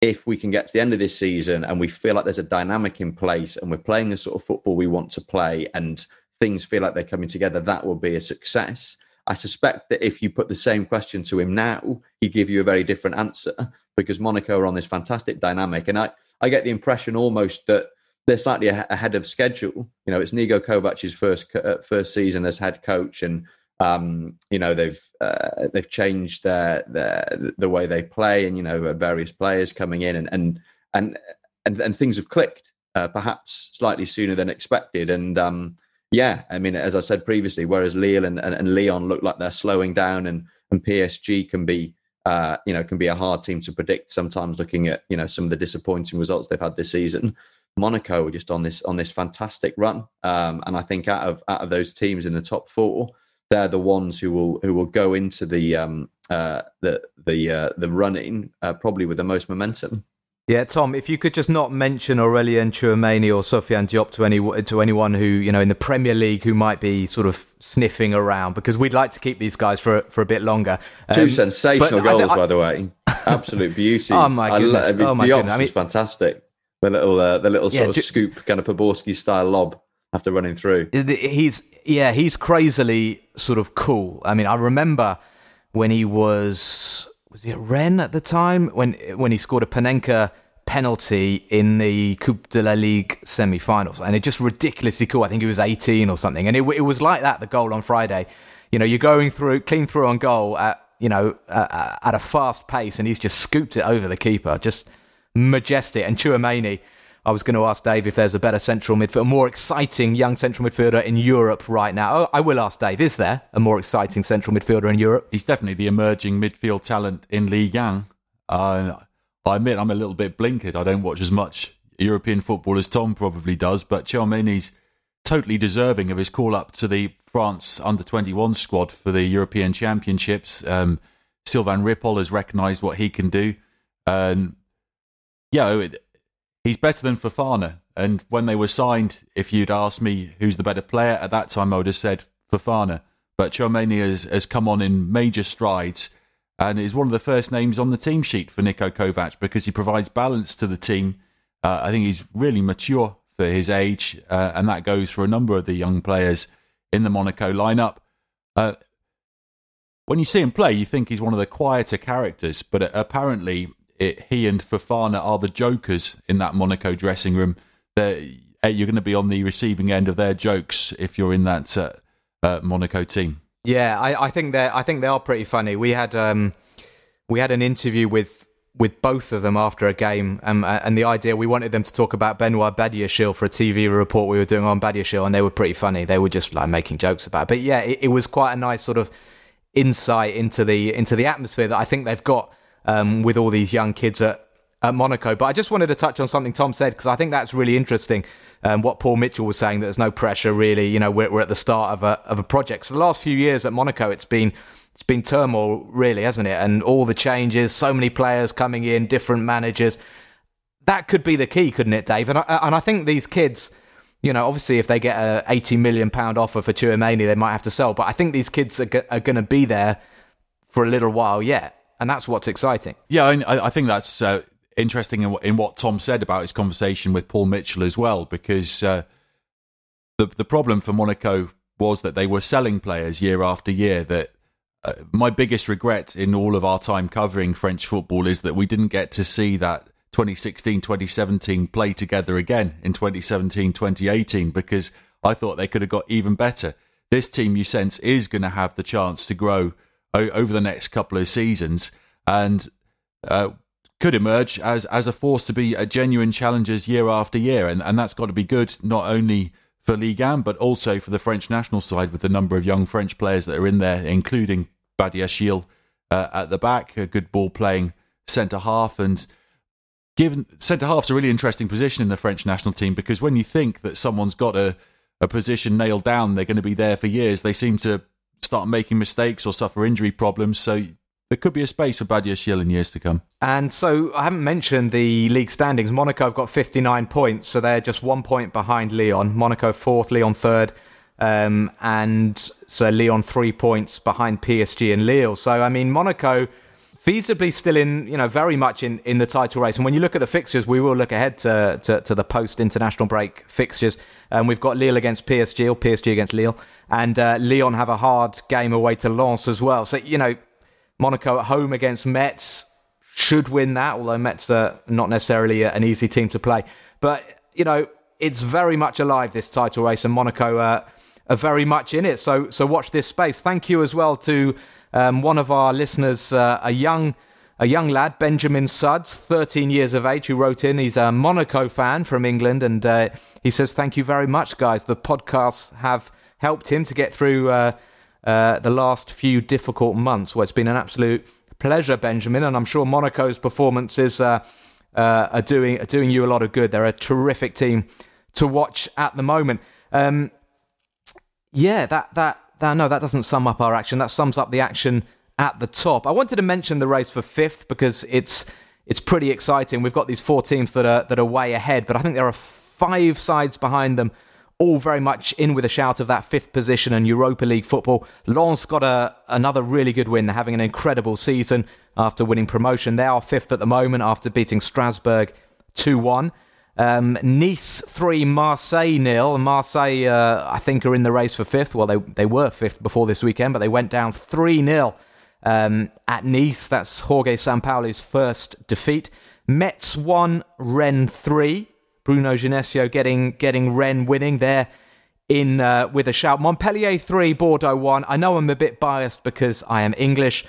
if we can get to the end of this season and we feel like there's a dynamic in place and we're playing the sort of football we want to play and things feel like they're coming together, that will be a success. I suspect that if you put the same question to him now, he'd give you a very different answer because Monaco are on this fantastic dynamic. And I, I get the impression almost that they're slightly ahead of schedule. You know, it's Niko Kovac's first uh, first season as head coach, and um, you know they've uh, they've changed their their the way they play, and you know various players coming in, and and and and, and things have clicked, uh, perhaps slightly sooner than expected, and. Um, yeah, I mean, as I said previously, whereas Lille and, and, and Lyon look like they're slowing down, and, and PSG can be, uh, you know, can be a hard team to predict. Sometimes looking at you know some of the disappointing results they've had this season, Monaco were just on this on this fantastic run, um, and I think out of out of those teams in the top four, they're the ones who will who will go into the um, uh, the the uh, the running uh, probably with the most momentum. Yeah, Tom, if you could just not mention Aurelien Tchouameni or Sofiane Diop to any to anyone who you know in the Premier League who might be sort of sniffing around, because we'd like to keep these guys for for a bit longer. Two um, sensational goals, I, I, by the way, absolute beauties. oh my goodness! I, oh my Diop's goodness! I mean, fantastic. The little uh, the little sort yeah, of scoop, kind of Poborsky style lob after running through. He's yeah, he's crazily sort of cool. I mean, I remember when he was was he at Rennes at the time when when he scored a Panenka penalty in the Coupe de la Ligue semi-finals, and it just ridiculously cool. I think he was 18 or something, and it, it was like that. The goal on Friday, you know, you're going through clean through on goal at you know uh, at a fast pace, and he's just scooped it over the keeper, just majestic. And Tchouameni I was going to ask Dave if there's a better central midfielder, a more exciting young central midfielder in Europe right now. Oh, I will ask Dave, is there a more exciting central midfielder in Europe? He's definitely the emerging midfield talent in Ligue 1. Uh, I admit I'm a little bit blinkered. I don't watch as much European football as Tom probably does, but Tchouameni's totally deserving of his call up to the France under 21 squad for the European Championships. Um, Sylvain Ripoll has recognised what he can do. And yeah, it, he's better than Fofana. And when they were signed, if you'd asked me who's the better player at that time, I would have said Fofana. But Tchouameni has, has come on in major strides and is one of the first names on the team sheet for Niko Kovac because he provides balance to the team. Uh, I think he's really mature for his age, uh, and that goes for a number of the young players in the Monaco lineup. Uh, when you see him play, you think he's one of the quieter characters, but apparently it, he and Fofana are the jokers in that Monaco dressing room. They're, you're going to be on the receiving end of their jokes if you're in that uh, uh, Monaco team. Yeah, I, I, think they I think they are pretty funny. We had um, we had an interview with with both of them after a game, um, and the idea we wanted them to talk about Benoit Badiashile for a TV report we were doing on Badiashile, and they were pretty funny. They were just like making jokes about, it. but yeah, it, it was quite a nice sort of insight into the into the atmosphere that I think they've got um, with all these young kids at, at Monaco. But I just wanted to touch on something Tom said because I think that's really interesting. Um, what Paul Mitchell was saying that there's no pressure really. You know, we're, we're at the start of a of a project. So the last few years at Monaco, it's been it's been turmoil really, hasn't it? And all the changes, so many players coming in, different managers. That could be the key, couldn't it, Dave? And I, and I think these kids you know, obviously, if they get a eighty million pound offer for Tchouameni, they might have to sell. But I think these kids are, g- are going to be there for a little while yet and that's what's exciting. Yeah, I, I think that's uh, interesting in, in, what Tom said about his conversation with Paul Mitchell as well, because uh, the the problem for Monaco was that they were selling players year after year. That uh, my biggest regret in all of our time covering French football is that we didn't get to see that 2016 2017 play together again in 2017 2018 because I thought they could have got even better. This team, you sense, is going to have the chance to grow over the next couple of seasons and uh, could emerge as as a force to be a genuine challengers year after year, and and that's got to be good not only for Ligue 1 but also for the French national side with the number of young French players that are in there, including Badiashile uh, at the back, a good ball playing centre half, and given centre half's a really interesting position in the French national team because when you think that someone's got a a position nailed down, they're going to be there for years. They seem to start making mistakes or suffer injury problems. So there could be a space for Badiashile in years to come. And so I haven't mentioned the league standings. Monaco have got 59 points, so they're just one point behind Lyon. Monaco fourth, Lyon third. Um, and so Lyon three points behind PSG and Lille. So I mean, Monaco feasibly still in, you know, very much in, in the title race. And when you look at the fixtures, we will look ahead to, to, to the post international break fixtures. And we've got Lille against PSG or PSG against Lille. And uh, Lyon have a hard game away to Lens as well. So, you know, Monaco at home against Metz should win that, although Metz are not necessarily an easy team to play. But, you know, it's very much alive, this title race, and Monaco uh, are very much in it. So, so watch this space. Thank you as well to um, one of our listeners, uh, a young a young lad, Benjamin Suds, 13 years of age, who wrote in. He's a Monaco fan from England, and uh, he says, "Thank you very much, guys. The podcasts have helped him to get through uh, uh, the last few difficult months. Well, it's been an absolute pleasure, Benjamin, and I'm sure Monaco's performances uh, uh, are doing are doing you a lot of good. They're a terrific team to watch at the moment. Um, yeah, that that that no, that doesn't sum up our action. That sums up the action at the top. I wanted to mention the race for fifth because it's it's pretty exciting. We've got these four teams that are that are way ahead, but I think there are five sides behind them, all very much in with a shout of that fifth position and Europa League football. Lens got a, another really good win. They're having an incredible season after winning promotion. They are fifth at the moment after beating Strasbourg 2 1. Um, Nice 3, Marseille nil. Marseille, uh, I think, are in the race for fifth. Well, they, they were fifth before this weekend, but they went down 3 0 um, at Nice. That's Jorge Sampaoli's first defeat. Metz 1, Rennes 3. Bruno Genesio getting getting Rennes winning there in uh, with a shout. Montpellier 3, Bordeaux 1. I know I'm a bit biased because I am English,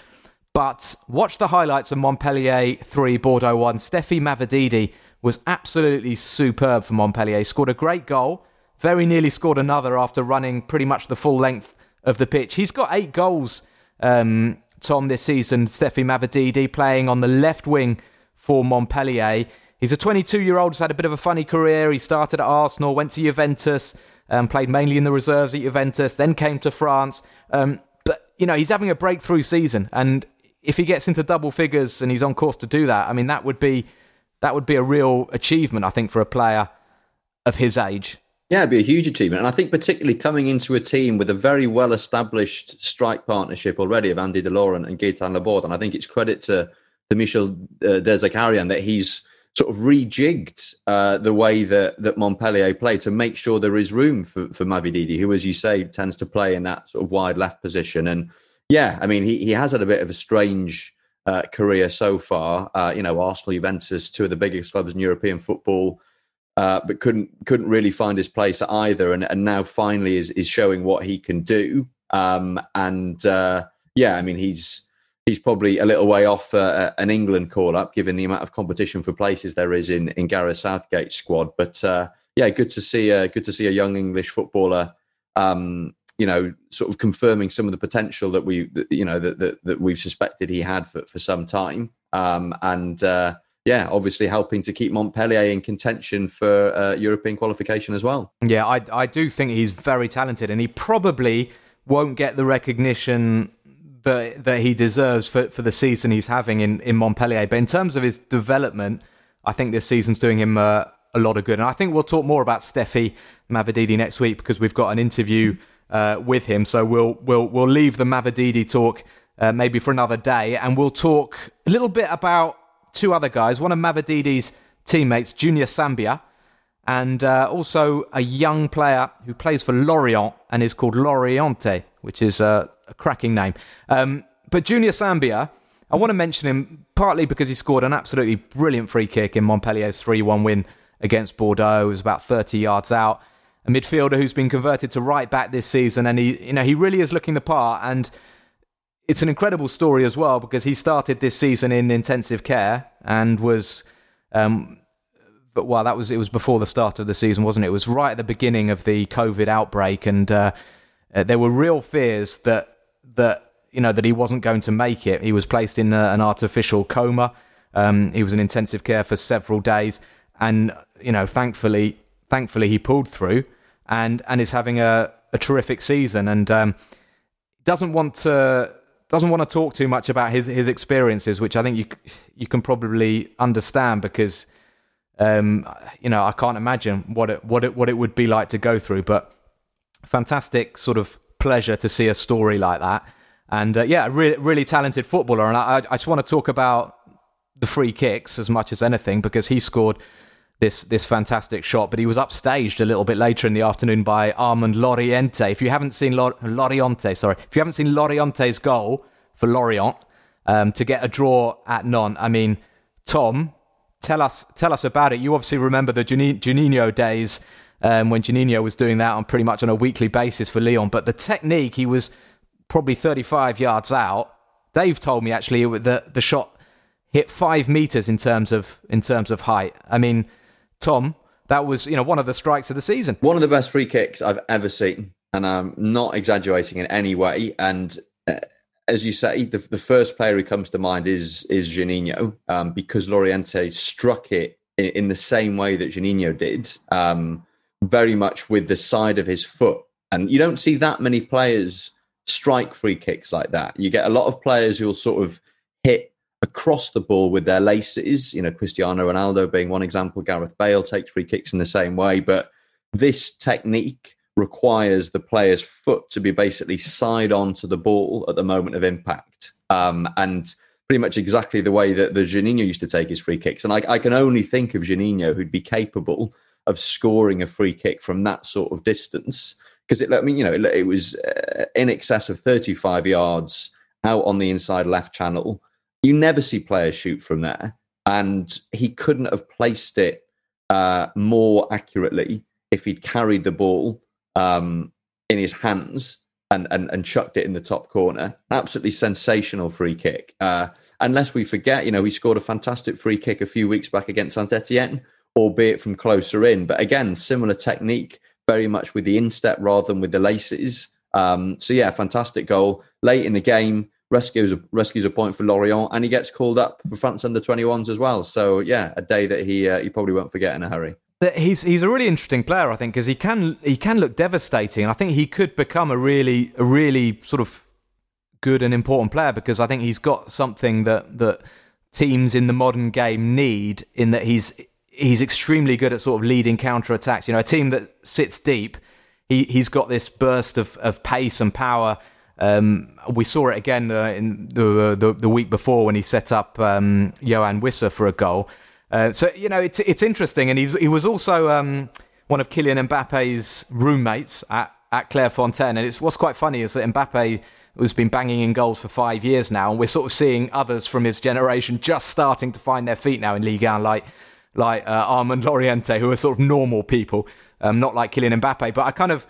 but watch the highlights of Montpellier 3, Bordeaux 1. Stephy Mavididi was absolutely superb for Montpellier. Scored a great goal, very nearly scored another after running pretty much the full length of the pitch. He's got eight goals, um, Tom, this season. Stephy Mavididi playing on the left wing for Montpellier. He's a 22 year old who's had a bit of a funny career. He started at Arsenal, went to Juventus, um, played mainly in the reserves at Juventus, then came to France. Um, but, you know, he's having a breakthrough season. And if he gets into double figures and he's on course to do that, I mean, that would be that would be a real achievement, I think, for a player of his age. Yeah, it'd be a huge achievement. And I think particularly coming into a team with a very well established strike partnership already of Andy Delort and Gaetan Laborde. And I think it's credit to, to Michel uh, Der Zakarian that he's sort of rejigged uh, the way that, that Montpellier play to make sure there is room for, for Mavididi, who, as you say, tends to play in that sort of wide left position. And yeah, I mean, he, he has had a bit of a strange uh, career so far. Uh, you know, Arsenal, Juventus, two of the biggest clubs in European football. Uh, but couldn't couldn't really find his place either, and, and now finally is is showing what he can do. Um, and uh, yeah, I mean he's he's probably a little way off uh, an England call up, given the amount of competition for places there is in in Gareth Southgate's squad. But uh, yeah, good to see uh, good to see a young English footballer. Um, you know, sort of confirming some of the potential that we, you know, that that, that we've suspected he had for, for some time, um, and uh, yeah, obviously helping to keep Montpellier in contention for uh, European qualification as well. Yeah, I I do think he's very talented, and he probably won't get the recognition that that he deserves for, for the season he's having in, in Montpellier. But in terms of his development, I think this season's doing him uh, a lot of good. And I think we'll talk more about Stephy Mavididi next week because we've got an interview uh, with him. So we'll we'll we'll leave the Mavididi talk uh, maybe for another day, and we'll talk a little bit about two other guys. One of Mavididi's teammates, Junior Sambia, and uh, also a young player who plays for Lorient and is called Laurienté, which is a cracking name. Um, but Junior Sambia, I want to mention him partly because he scored an absolutely brilliant free kick in Montpellier's 3 1 win against Bordeaux. It was about 30 yards out. A midfielder who's been converted to right back this season, and he, you know, he really is looking the part. And it's an incredible story as well because he started this season in intensive care and was, um, but well, that was it was before the start of the season, wasn't it? It was right at the beginning of the COVID outbreak, and uh, uh, there were real fears that that you know that he wasn't going to make it. He was placed in a, an artificial coma. Um, he was in intensive care for several days, and you know, thankfully, thankfully, he pulled through, and and is having a, a terrific season, and um, doesn't want to doesn't want to talk too much about his his experiences, which I think you you can probably understand because um, you know I can't imagine what it what it what it would be like to go through, but fantastic sort of pleasure to see a story like that. And uh, yeah, a really, really talented footballer. And I, I just want to talk about the free kicks as much as anything because he scored this this fantastic shot, but he was upstaged a little bit later in the afternoon by Armand Laurienté. If you haven't seen Lor- Laurienté, sorry, if you haven't seen Laurienté's goal for Lorient um, to get a draw at Nantes, I mean, Tom, tell us tell us about it. You obviously remember the Juninho days um, when Juninho was doing that on pretty much on a weekly basis for Lyon. But the technique, he was probably 35 yards out. Dave told me actually that the shot hit five meters in terms of in terms of height. I mean, Tom, that was you know one of the strikes of the season. One of the best free kicks I've ever seen, and I'm not exaggerating in any way. And uh, as you say, the, the first player who comes to mind is is Juninho, um, because Laurienté struck it in, in, the same way that Juninho did. Um, very much with the side of his foot. And you don't see that many players strike free kicks like that. You get a lot of players who'll sort of hit across the ball with their laces. You know, Cristiano Ronaldo being one example. Gareth Bale takes free kicks in the same way, but this technique requires the player's foot to be basically side on to the ball at the moment of impact. Um, and pretty much exactly the way that the Juninho used to take his free kicks. And I, I can only think of Juninho who'd be capable of scoring a free kick from that sort of distance because it. I mean, you know, it, it was uh, in excess of 35 yards out on the inside left channel. You never see players shoot from there, and he couldn't have placed it uh, more accurately if he'd carried the ball um, in his hands and, and and chucked it in the top corner. Absolutely sensational free kick. Uh, unless we forget, you know, he scored a fantastic free kick a few weeks back against Saint Etienne, albeit from closer in. But again, similar technique, very much with the instep rather than with the laces. Um, so yeah, fantastic goal late in the game. Rescues rescues a point for Lorient, and he gets called up for France under 21s as well. So yeah, a day that he uh, he probably won't forget in a hurry. He's he's a really interesting player, I think, because he can he can look devastating. I think he could become a really a really sort of good and important player because I think he's got something that that teams in the modern game need in that he's he's extremely good at sort of leading counter attacks. You know, a team that sits deep, he he's got this burst of of pace and power. Um, we saw it again uh, in the, the, the week before when he set up um, Yoane Wissa for a goal. Uh, so you know it's it's interesting, and he he was also um, one of Kylian Mbappe's roommates at at Clairefontaine, and it's what's quite funny is that Mbappe has been banging in goals for five years now, and we're sort of seeing others from his generation just starting to find their feet now in Ligue 1, like like uh, Armand Laurienté, who are sort of normal people, um, not like Kylian Mbappe. But I kind of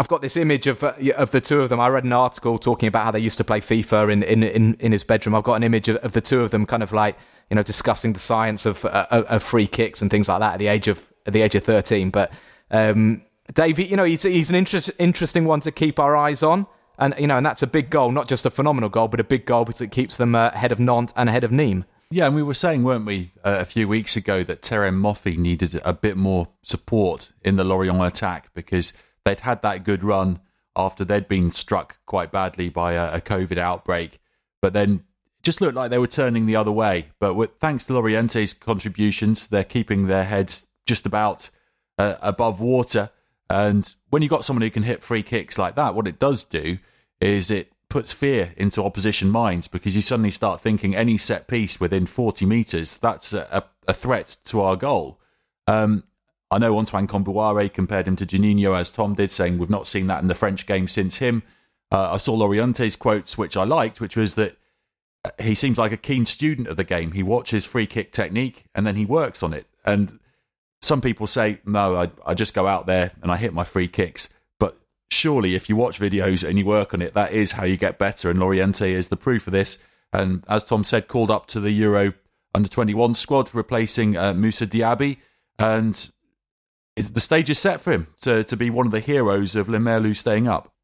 I've got this image of uh, of the two of them. I read an article talking about how they used to play FIFA in in in, in his bedroom. I've got an image of, of the two of them, kind of like you know, discussing the science of, uh, of free kicks and things like that at the age of at the age of thirteen. But um, Davey, you know, he's he's an interest, interesting one to keep our eyes on, and you know, and that's a big goal, not just a phenomenal goal, but a big goal because it keeps them uh, ahead of Nantes and ahead of Nîmes. Yeah, and we were saying, weren't we, uh, a few weeks ago that Terem Moffi needed a bit more support in the Lorient attack because they'd had that good run after they'd been struck quite badly by a, a COVID outbreak, but then just looked like they were turning the other way. But with, thanks to Laurienté's contributions, they're keeping their heads just about uh, above water. And when you've got someone who can hit free kicks like that, what it does do is it puts fear into opposition minds because you suddenly start thinking any set piece within 40 metres, that's a, a, threat to our goal. Um, I know Antoine Kombouaré compared him to Juninho, as Tom did, saying we've not seen that in the French game since him. Uh, I saw Laurienté's quotes, which I liked, which was that he seems like a keen student of the game. He watches free kick technique and then he works on it. And some people say, no, I, I just go out there and I hit my free kicks. But surely, if you watch videos and you work on it, that is how you get better. And Laurienté is the proof of this. And as Tom said, called up to the Euro under 21 squad, replacing uh, Moussa Diaby. And the stage is set for him to, to be one of the heroes of Le Merlu staying up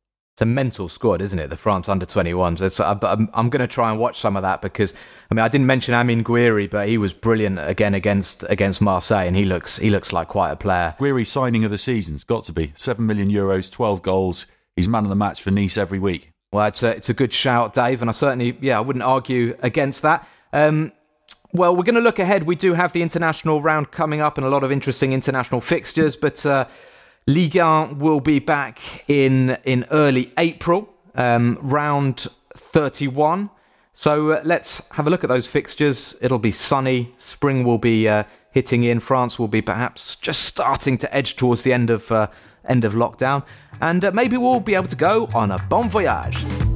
it's a mental squad, isn't it? The France under 21s. I'm, I'm going to try and watch some of that because I mean I didn't mention Amine Gouiri, but he was brilliant again against against Marseille, and he looks he looks like quite a player. Gouiri signing of the season's got to be seven million euros, 12 goals. He's man of the match for Nice every week. Well, it's a, it's a good shout, Dave, and I certainly yeah I wouldn't argue against that. Um, well, we're going to look ahead. We do have the international round coming up and a lot of interesting international fixtures, but. Uh, Ligue 1 will be back in in early April, um, round 31. So uh, let's have a look at those fixtures. It'll be sunny. Spring will be uh, hitting in. France will be perhaps just starting to edge towards the end of uh, end of lockdown, and uh, maybe we'll be able to go on a bon voyage.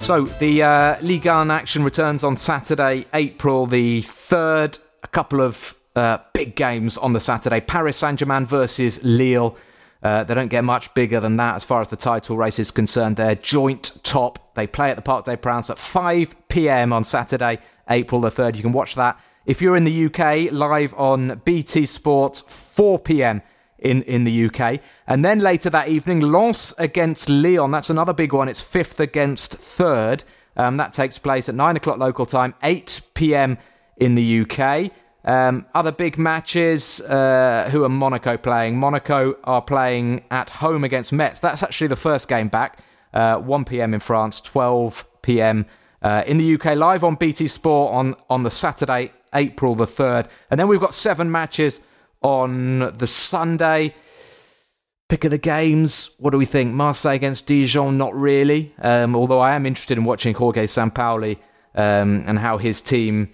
So the uh, Ligue 1 action returns on Saturday, April the 3rd. A couple of uh, big games on the Saturday. Paris Saint Germain versus Lille. Uh, they don't get much bigger than that as far as the title race is concerned. They're joint top. They play at the Parc des Princes at 5 pm on Saturday, April the 3rd. You can watch that if you're in the UK live on BT Sport, 4 pm in, in the UK. And then later that evening, Lens against Lyon. That's another big one. It's fifth against third. Um, that takes place at 9 o'clock local time, 8 pm in the UK. Um, other big matches. Uh, who are Monaco playing? Monaco are playing at home against Metz. That's actually the first game back. Uh, 1 p.m. in France, 12 p.m. Uh, in the UK, live on BT Sport on on the Saturday, April the third, and then we've got seven matches on the Sunday. Pick of the games. What do we think? Marseille against Dijon? Not really. Um, although I am interested in watching Jorge Sampaoli um, and how his team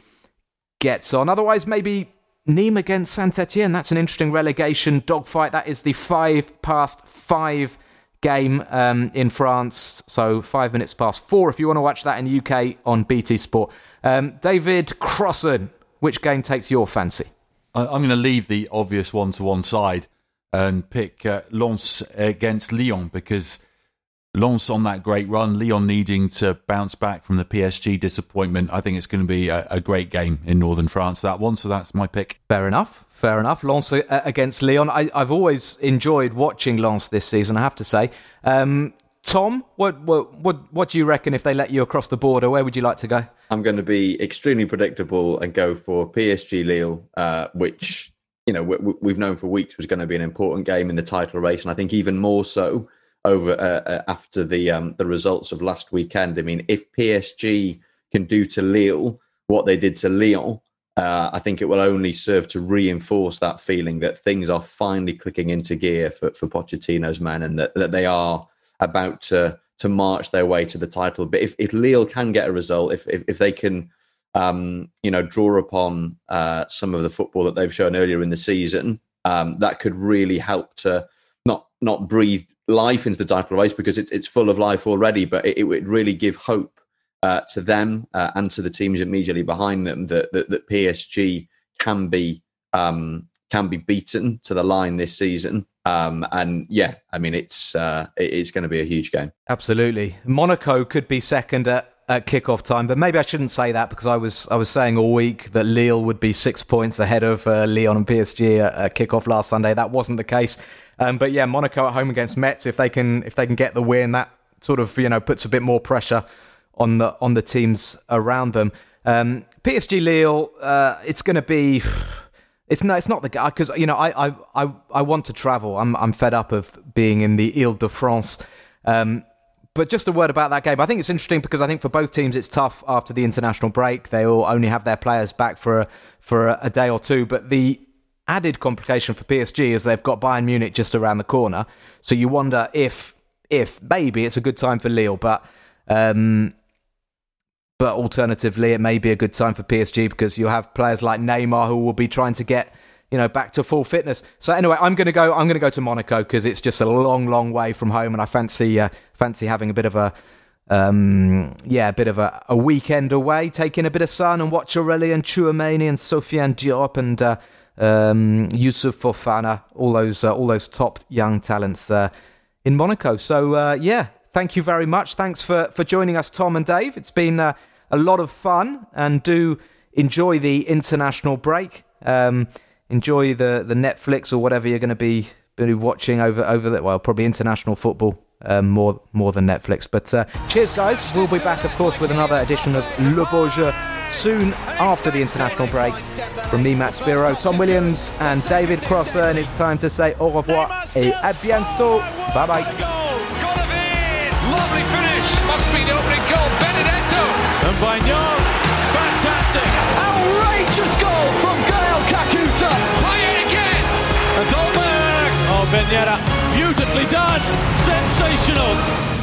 gets on. Otherwise, maybe Nîmes against Saint Etienne. That's an interesting relegation dogfight. That is the five past five game um, in France. So five minutes past four. If you want to watch that in the UK on BT Sport. Um, David Crossan, which game takes your fancy? I'm going to leave the obvious one to one side and pick uh, Lens against Lyon because Lens on that great run, Lyon needing to bounce back from the PSG disappointment. I think it's going to be a, a great game in northern France, that one. So that's my pick. Fair enough. Fair enough. Lens uh, against Lyon. I, have always enjoyed watching Lens this season, I have to say. Um, Tom, what, what, what, what do you reckon if they let you across the border? Where would you like to go? I'm going to be extremely predictable and go for PSG Lille, uh, which you know we, have known for weeks was going to be an important game in the title race, and I think even more so over uh, uh, after the um, the results of last weekend. I mean, if PSG can do to Lille what they did to Lyon, uh, I think it will only serve to reinforce that feeling that things are finally clicking into gear for, for Pochettino's men, and that, that they are about to to march their way to the title. But if, if Lille can get a result, if if, if they can, um, you know, draw upon uh, some of the football that they've shown earlier in the season, um, that could really help to not not breathe life into the title race because it's it's full of life already. But it, it would really give hope uh, to them uh, and to the teams immediately behind them that that, that PSG can be um, can be beaten to the line this season. Um, and yeah, I mean, it's uh, it's going to be a huge game. Absolutely, Monaco could be second at, at kickoff time, but maybe I shouldn't say that because I was I was saying all week that Lille would be six points ahead of uh, Lyon and PSG at, at kickoff last Sunday. That wasn't the case, um, but yeah, Monaco at home against Metz. If they can if they can get the win, that sort of you know puts a bit more pressure on the on the teams around them. Um, PSG Lille, uh, it's going to be it's not. It's not the guy because you know I, I I I want to travel. I'm I'm fed up of being in the Ile de France. Um, but just a word about that game. I think it's interesting because I think for both teams it's tough after the international break. They all only have their players back for a, for a, a day or two. But the added complication for PSG is they've got Bayern Munich just around the corner. So you wonder if if maybe it's a good time for Lille, but um, but alternatively, it may be a good time for PSG because you'll have players like Neymar who will be trying to get you know back to full fitness. So anyway, I'm going to go. I'm going to go to Monaco because it's just a long, long way from home, and I fancy uh, fancy having a bit of a um, yeah, a bit of a, a, weekend away, taking a bit of sun and watch Aurelien Tchouameni and Sofiane Diop and uh, um, Youssouf Fofana, all those uh, all those top young talents uh, in Monaco. So uh, yeah, thank you very much. Thanks for, for joining us, Tom and Dave. It's been uh, a lot of fun, and do enjoy the international break. Um, enjoy the, the Netflix or whatever you're going to be, be watching over over the well, probably international football um, more more than Netflix. But uh, cheers, guys. We'll be back, of course, with another edition of Le Jeu soon after the international break. From me, Matt Spiro, Tom Williams, and David Crosser, and it's time to say au revoir et à bientôt. Bye bye. Bagnon. Fantastic. Outrageous goal from Gael Kakuta. Play it again. And Dolberg. Oh, Benera. Beautifully done. Sensational.